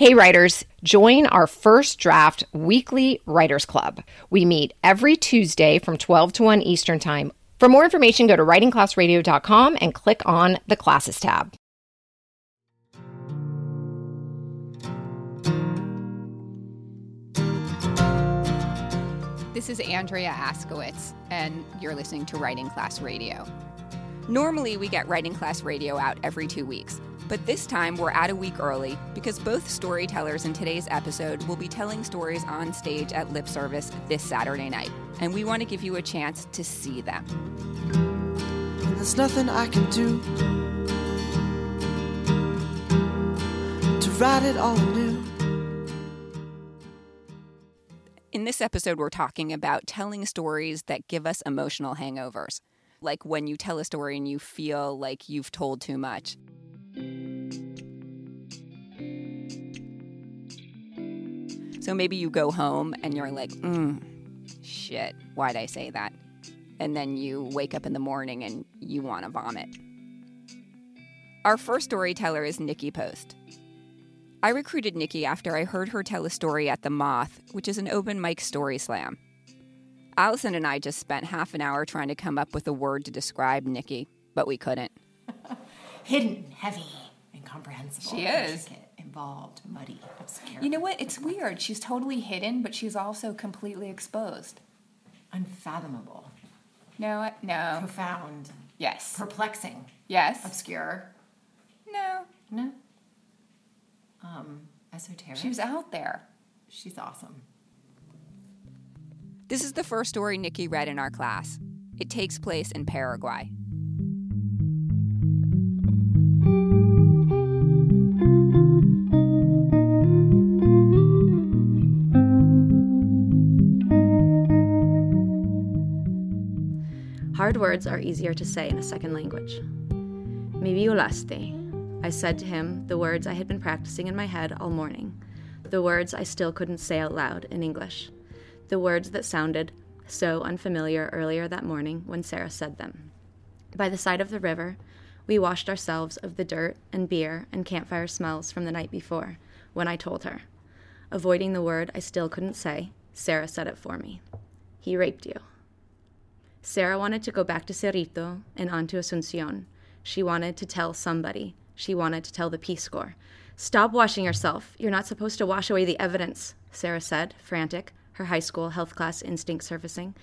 Hey, writers, join our first draft weekly writers club. We meet every Tuesday from 12 to 1 Eastern Time. For more information, go to writingclassradio.com and click on the classes tab. This is Andrea Askowitz, and you're listening to Writing Class Radio. Normally, we get Writing Class Radio out every two weeks. But this time, we're at a week early because both storytellers in today's episode will be telling stories on stage at Lip Service this Saturday night. And we want to give you a chance to see them. There's nothing I can do to write it all anew. In this episode, we're talking about telling stories that give us emotional hangovers, like when you tell a story and you feel like you've told too much. So maybe you go home and you're like, mm, shit, why'd I say that? And then you wake up in the morning and you want to vomit. Our first storyteller is Nicki Post. I recruited Nicki after I heard her tell a story at The Moth, which is an open mic story slam. Allison and I just spent half an hour trying to come up with a word to describe Nicki, but we couldn't. Hidden, heavy, incomprehensible. She is. Involved, muddy, obscure. You know what? It's weird. She's totally hidden, but she's also completely exposed. Unfathomable, No, no. profound, Yes. perplexing, Yes. obscure. No. No. Um, esoteric. She was out there. She's awesome. This is the first story Nicki read in our class. It takes place in Paraguay. Hard words are easier to say in a second language. Me violaste. I said to him the words I had been practicing in my head all morning, the words I still couldn't say out loud in English, the words that sounded so unfamiliar earlier that morning when Sarah said them. By the side of the river, we washed ourselves of the dirt and beer and campfire smells from the night before when I told her. Avoiding the word I still couldn't say, Sarah said it for me. He raped you. Sarah wanted to go back to Cerrito and on to Asuncion. She wanted to tell somebody. She wanted to tell the Peace Corps. Stop washing yourself. You're not supposed to wash away the evidence, Sarah said, frantic, her high school health class instinct surfacing.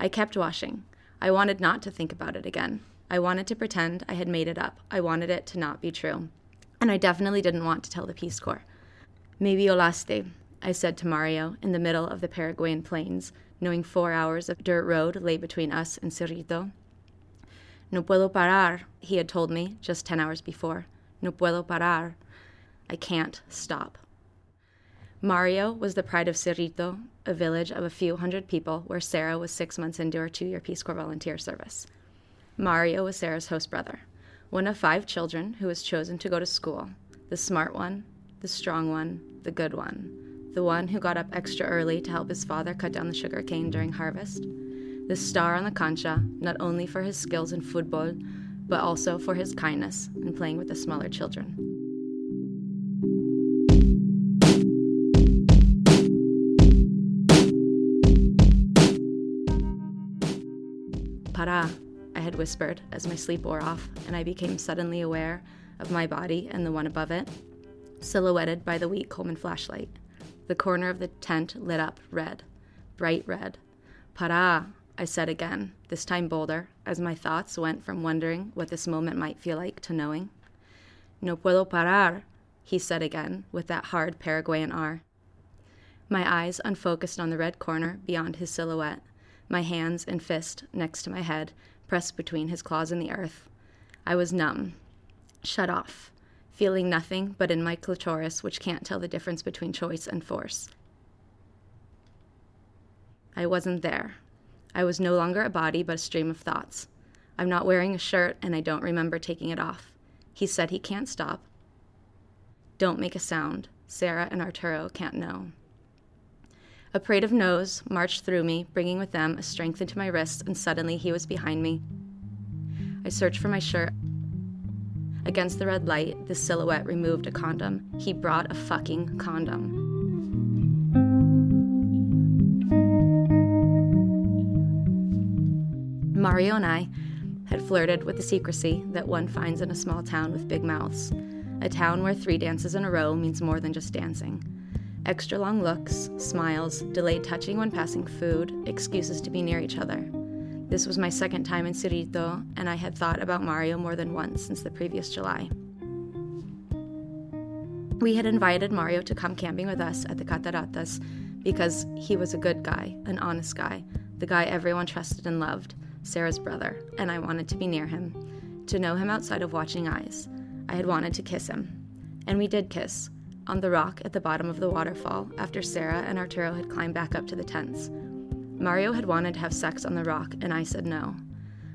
I kept washing. I wanted not to think about it again. I wanted to pretend I had made it up. I wanted it to not be true. And I definitely didn't want to tell the Peace Corps. Me violaste, I said to Mario in the middle of the Paraguayan plains, knowing four hours of dirt road lay between us and Cerrito. No puedo parar, he had told me just 10 hours before. No puedo parar. I can't stop. Mario was the pride of Cerrito, a village of a few hundred people where Sarah was six months into her two year Peace Corps volunteer service. Mario was Sarah's host brother, one of five children who was chosen to go to school the smart one, the strong one, the good one, the one who got up extra early to help his father cut down the sugar cane during harvest, the star on the cancha, not only for his skills in football, but also for his kindness in playing with the smaller children. Para, I had whispered as my sleep wore off, and I became suddenly aware of my body and the one above it, silhouetted by the weak Coleman flashlight. The corner of the tent lit up red, bright red. Para, I said again, this time bolder, as my thoughts went from wondering what this moment might feel like to knowing. No puedo parar, he said again, with that hard Paraguayan R. My eyes unfocused on the red corner beyond his silhouette, my hands and fist next to my head, pressed between his claws in the earth. I was numb, shut off, feeling nothing but in my clitoris, which can't tell the difference between choice and force. I wasn't there. I was no longer a body, but a stream of thoughts. I'm not wearing a shirt, and I don't remember taking it off. He said he can't stop. Don't make a sound. Sarah and Arturo can't know. A parade of no's marched through me, bringing with them a strength into my wrists, and suddenly he was behind me. I searched for my shirt. Against the red light, the silhouette removed a condom. He brought a fucking condom. Mario and I had flirted with the secrecy that one finds in a small town with big mouths, a town where three dances in a row means more than just dancing. Extra long looks, smiles, delayed touching when passing food, excuses to be near each other. This was my second time in Cerrito, and I had thought about Mario more than once since the previous July. We had invited Mario to come camping with us at the Cataratas because he was a good guy, an honest guy, the guy everyone trusted and loved, Sarah's brother, and I wanted to be near him, to know him outside of watching eyes. I had wanted to kiss him. And we did kiss, on the rock at the bottom of the waterfall after Sarah and Arturo had climbed back up to the tents. Mario had wanted to have sex on the rock, and I said no.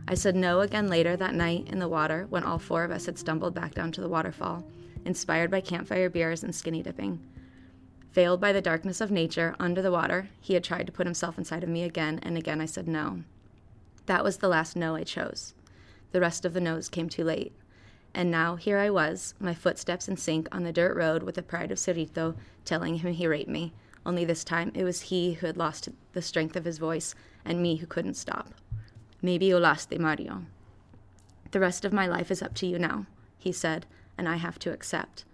I said no again later that night in the water when all four of us had stumbled back down to the waterfall, inspired by campfire beers and skinny dipping. Veiled by the darkness of nature under the water, he had tried to put himself inside of me again, and again I said no. That was the last no I chose. The rest of the no's came too late. And now here I was, my footsteps in sync on the dirt road with the pride of Cerrito, telling him he raped me. Only this time it was he who had lost the strength of his voice, and me who couldn't stop. Maybe you lost the Mario. The rest of my life is up to you now, he said, and I have to accept.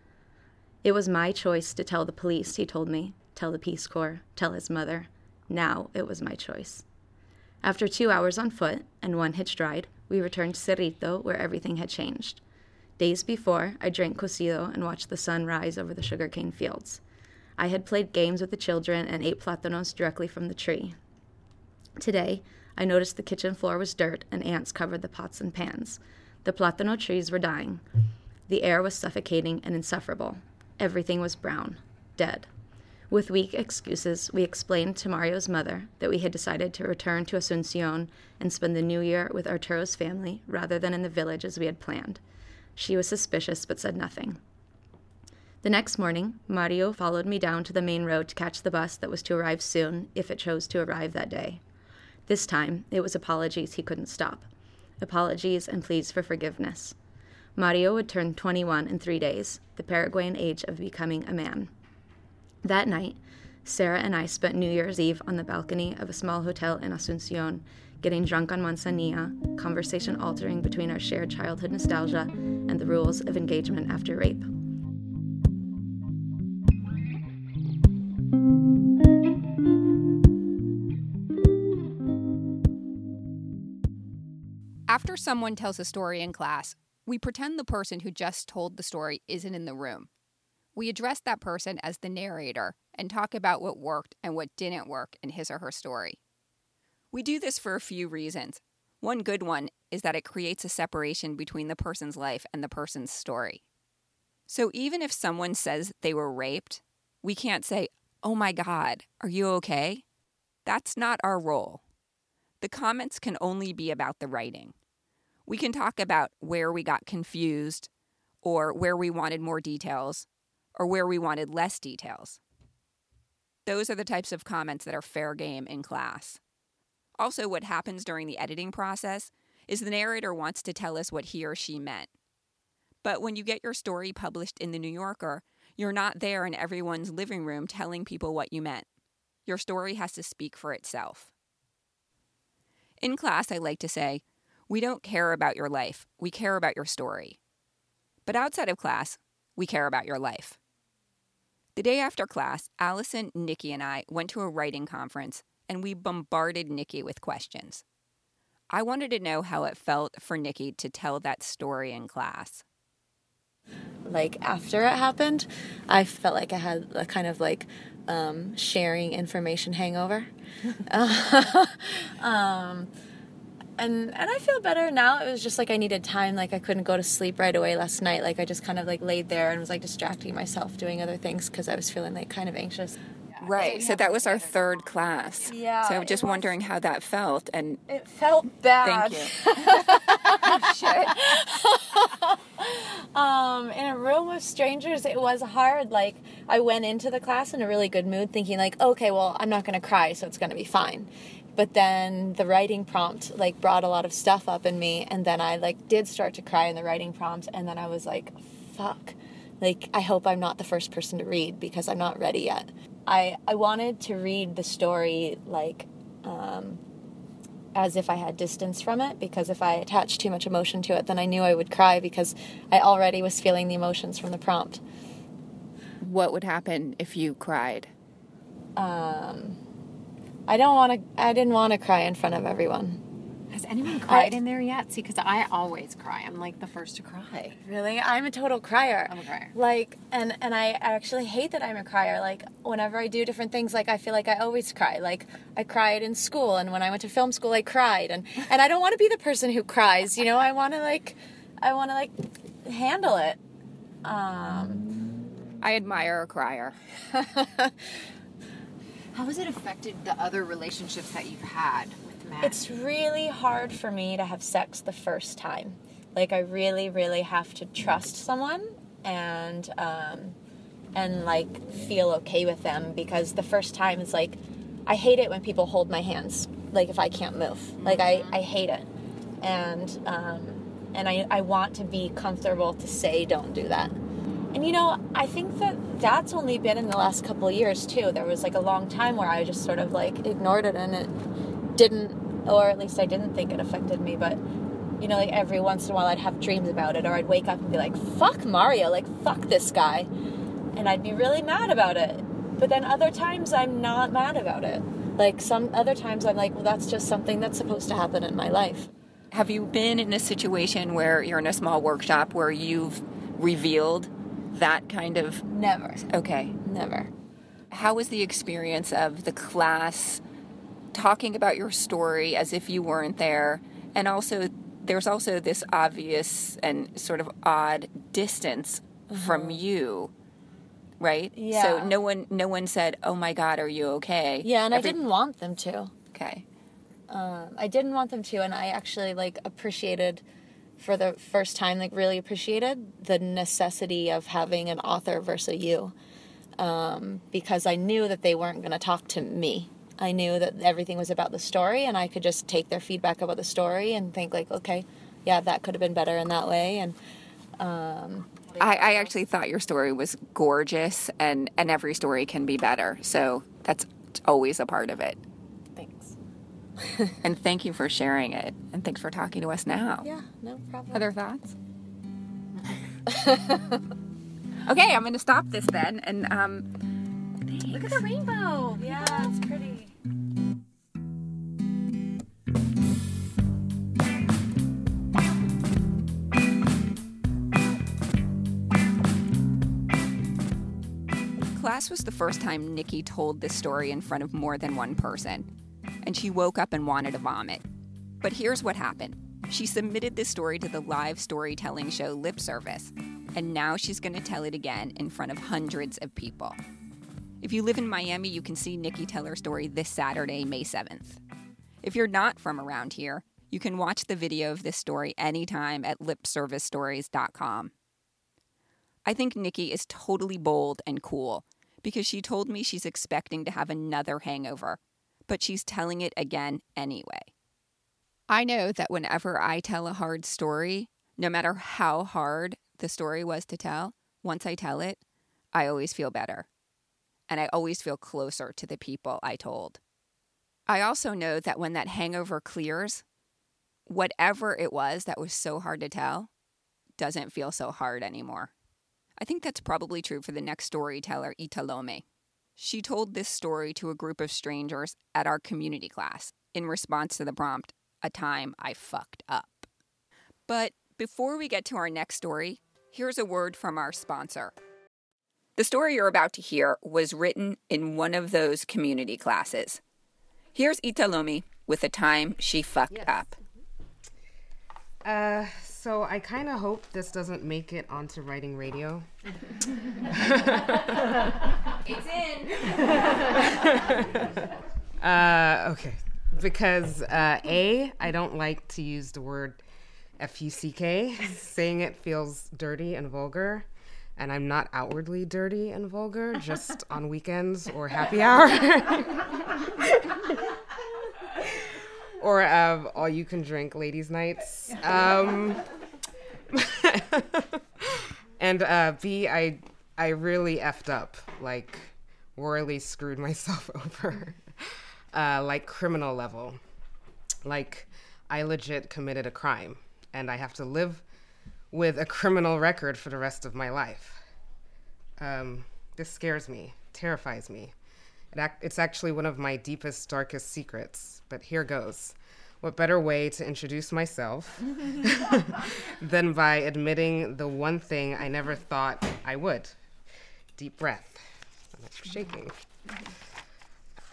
It was my choice to tell the police, he told me, tell the Peace Corps, tell his mother. Now it was my choice. After two hours on foot and one hitched ride, we returned to Cerrito, where everything had changed. Days before, I drank cocido and watched the sun rise over the sugarcane fields. I had played games with the children and ate platanos directly from the tree. Today, I noticed the kitchen floor was dirt and ants covered the pots and pans. The platano trees were dying. The air was suffocating and insufferable. Everything was brown, dead. With weak excuses, we explained to Mario's mother that we had decided to return to Asuncion and spend the new year with Arturo's family rather than in the village as we had planned. She was suspicious but said nothing. The next morning, Mario followed me down to the main road to catch the bus that was to arrive soon if it chose to arrive that day. This time, it was apologies he couldn't stop. Apologies and pleas for forgiveness. Mario would turn 21 in three days, the Paraguayan age of becoming a man. That night, Sarah and I spent New Year's Eve on the balcony of a small hotel in Asuncion, getting drunk on manzanilla, conversation altering between our shared childhood nostalgia and the rules of engagement after rape. After someone tells a story in class, we pretend the person who just told the story isn't in the room. We address that person as the narrator and talk about what worked and what didn't work in his or her story. We do this for a few reasons. One good one is that it creates a separation between the person's life and the person's story. So even if someone says they were raped, we can't say, Oh my God, are you okay? That's not our role. The comments can only be about the writing. We can talk about where we got confused, or where we wanted more details, or where we wanted less details. Those are the types of comments that are fair game in class. Also, what happens during the editing process is the narrator wants to tell us what he or she meant. But when you get your story published in the New Yorker, you're not there in everyone's living room telling people what you meant. Your story has to speak for itself. In class, I like to say, we don't care about your life, we care about your story. But outside of class, we care about your life. The day after class, Allison, Nicki, and I went to a writing conference and we bombarded Nicki with questions. I wanted to know how it felt for Nicki to tell that story in class. Like after it happened, I felt like I had a kind of like um, sharing information hangover. um, and and I feel better now. It was just like I needed time. Like I couldn't go to sleep right away last night. Like I just kind of like laid there and was like distracting myself doing other things because I was feeling like kind of anxious. Right. So that was our third class. Yeah, So I'm just was- wondering how that felt. And It felt bad. thank you. um, in a room with strangers, it was hard. Like I went into the class in a really good mood, thinking like, okay, well, I'm not gonna cry, so it's gonna be fine. but then the writing prompt like brought a lot of stuff up in me and then I like did start to cry in the writing prompt and then I was like fuck like I hope I'm not the first person to read because I'm not ready yet. I I wanted to read the story like um as if I had distance from it because if I attached too much emotion to it then I knew I would cry because I already was feeling the emotions from the prompt. What would happen if you cried? Um I don't want to I didn't want to cry in front of everyone. Has anyone cried in there yet? See, because I always cry. I'm like the first to cry. Really? I'm a total crier. I'm a crier. Like, and and I actually hate that I'm a crier. Like, whenever I do different things, like I feel like I always cry. Like, I cried in school, and when I went to film school, I cried, and and I don't want to be the person who cries. You know, I want to like, I want to like handle it. Um, I admire a crier. How has it affected the other relationships that you've had with Matt? it's really hard for me to have sex the first time. Like, I really, really have to trust someone and um, and like feel okay with them because the first time it's like I hate it when people hold my hands like if I can't move like I, I hate it and um, and I, I want to be comfortable to say don't do that and you know I think that that's only been in the last couple years too there was like a long time where I just sort of like ignored it and it didn't or at least I didn't think it affected me but you know, like every once in a while I'd have dreams about it, or I'd wake up and be like, fuck Mario, like, fuck this guy. And I'd be really mad about it. But then other times I'm not mad about it. Like, some other times I'm like, well, that's just something that's supposed to happen in my life. Have you been in a situation where you're in a small workshop where you've revealed that kind of. Never. Okay. Never. How was the experience of the class talking about your story as if you weren't there? And also, there's also this obvious and sort of odd distance from you, right? Yeah. So no one, no one said, "Oh my God, are you okay?" Yeah, and I didn't want them to. Okay. Um, I didn't want them to, and I actually like appreciated for the first time, like really appreciated the necessity of having an author versus you, um, because I knew that they weren't going to talk to me. I knew that everything was about the story, and I could just take their feedback about the story and think like, okay, yeah, that could have been better in that way, and um, I, I actually thought your story was gorgeous, and and every story can be better. So that's always a part of it. thanks. And thank you for sharing it, and thanks for talking to us now. Yeah, no problem. Other thoughts? okay, I'm going to stop this then, and um, Look at the rainbow. Yeah, class was the first time Nicki told this story in front of more than one person, and she woke up and wanted to vomit. But here's what happened. She submitted this story to the live storytelling show Lip Service, and now she's going to tell it again in front of hundreds of people. If you live in Miami, you can see Nicki tell her story this Saturday, May 7th. If you're not from around here, you can watch the video of this story anytime at lipservicestories.com. I think Nicki is totally bold and cool because she told me she's expecting to have another hangover, but she's telling it again anyway. I know that whenever I tell a hard story, no matter how hard the story was to tell, once I tell it, I always feel better. And I always feel closer to the people I told. I also know that when that hangover clears, whatever it was that was so hard to tell doesn't feel so hard anymore. I think that's probably true for the next storyteller, Italome. She told this story to a group of strangers at our community class in response to the prompt, A Time I Fucked Up. But before we get to our next story, here's a word from our sponsor. The story you're about to hear was written in one of those community classes. Here's Italome with A Time She Fucked Up. Uh, so I kind of hope this doesn't make it onto writing radio. It's in. Uh, okay, because uh, a I don't like to use the word f u c k. Saying it feels dirty and vulgar, and I'm not outwardly dirty and vulgar, just on weekends or happy hour. or of all you can drink ladies' nights. Um, and uh, B, I I really effed up, like royally screwed myself over, uh, like criminal level, like I legit committed a crime, and I have to live with a criminal record for the rest of my life. Um, this scares me, terrifies me. It ac- it's actually one of my deepest, darkest secrets, but here goes. What better way to introduce myself than by admitting the one thing I never thought I would? Deep breath. I'm shaking.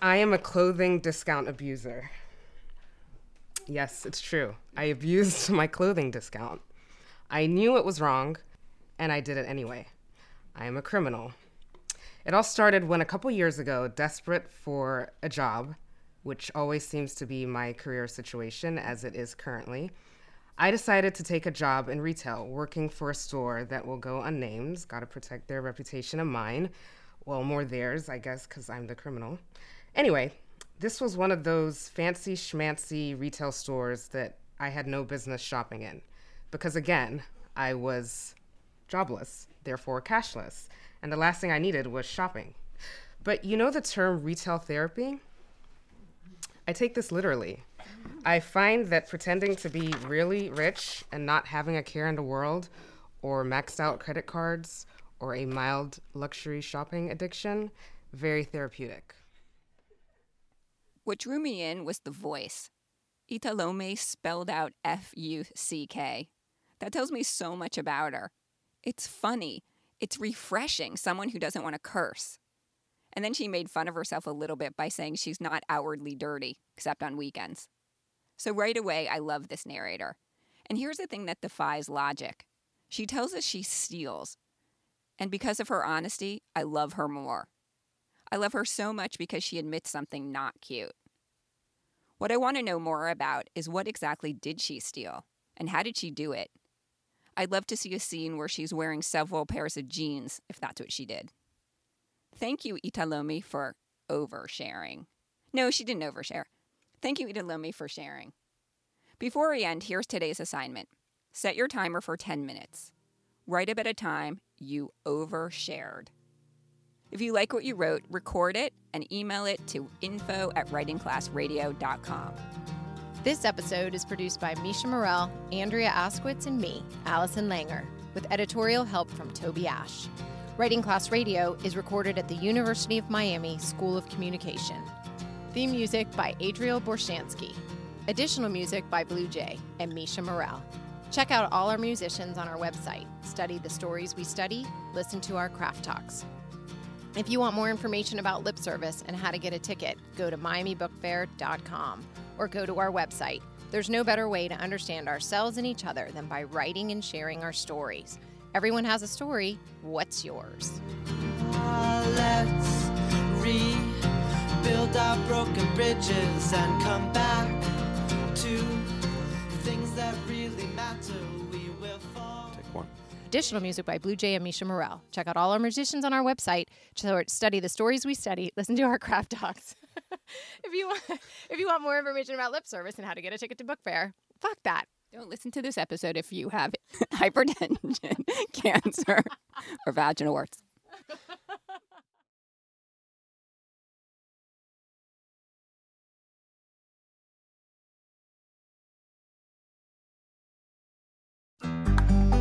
I am a clothing discount abuser. Yes, it's true. I abused my clothing discount. I knew it was wrong, and I did it anyway. I am a criminal. It all started when a couple years ago, desperate for a job, which always seems to be my career situation as it is currently, I decided to take a job in retail, working for a store that will go unnamed. Gotta protect their reputation and mine. Well, more theirs, I guess, because I'm the criminal. Anyway, this was one of those fancy schmancy retail stores that I had no business shopping in. Because again, I was jobless, therefore cashless, and the last thing I needed was shopping. But you know the term retail therapy? I take this literally. I find that pretending to be really rich and not having a care in the world, or maxed out credit cards, or a mild luxury shopping addiction, very therapeutic. What drew me in was the voice. Italome spelled out F U C K. That tells me so much about her. It's funny. It's refreshing, someone who doesn't want to curse. And then she made fun of herself a little bit by saying she's not outwardly dirty, except on weekends. So right away, I love this narrator. And here's the thing that defies logic she tells us she steals. And because of her honesty, I love her more. I love her so much because she admits something not cute. What I want to know more about is what exactly did she steal? And how did she do it? I'd love to see a scene where she's wearing several pairs of jeans, if that's what she did. Thank you, Italomi, for oversharing. No, she didn't overshare. Thank you, Italomi, for sharing. Before we end, here's today's assignment set your timer for 10 minutes. Write a time you overshared. If you like what you wrote, record it and email it to info at writingclassradio.com. This episode is produced by Misha Morell, Andrea Askowitz, and me, Allison Langer, with editorial help from Toby Ash. Writing Class Radio is recorded at the University of Miami School of Communication. Theme music by Adriel Borshansky. Additional music by Blue Jay and Misha Morell. Check out all our musicians on our website. Study the stories we study, listen to our craft talks. If you want more information about lip service and how to get a ticket, go to miamibookfair.com or go to our website. There's no better way to understand ourselves and each other than by writing and sharing our stories. Everyone has a story. What's yours? Let's rebuild our broken bridges and come back to things that really matter. We will fall. Take one. Additional music by Blue Jay and Misha Morell. Check out all our musicians on our website. to Study the stories we study. Listen to our craft talks. if you want, if you want more information about lip service and how to get a ticket to book fair, fuck that. Don't listen to this episode if you have hypertension, cancer, or vaginal warts.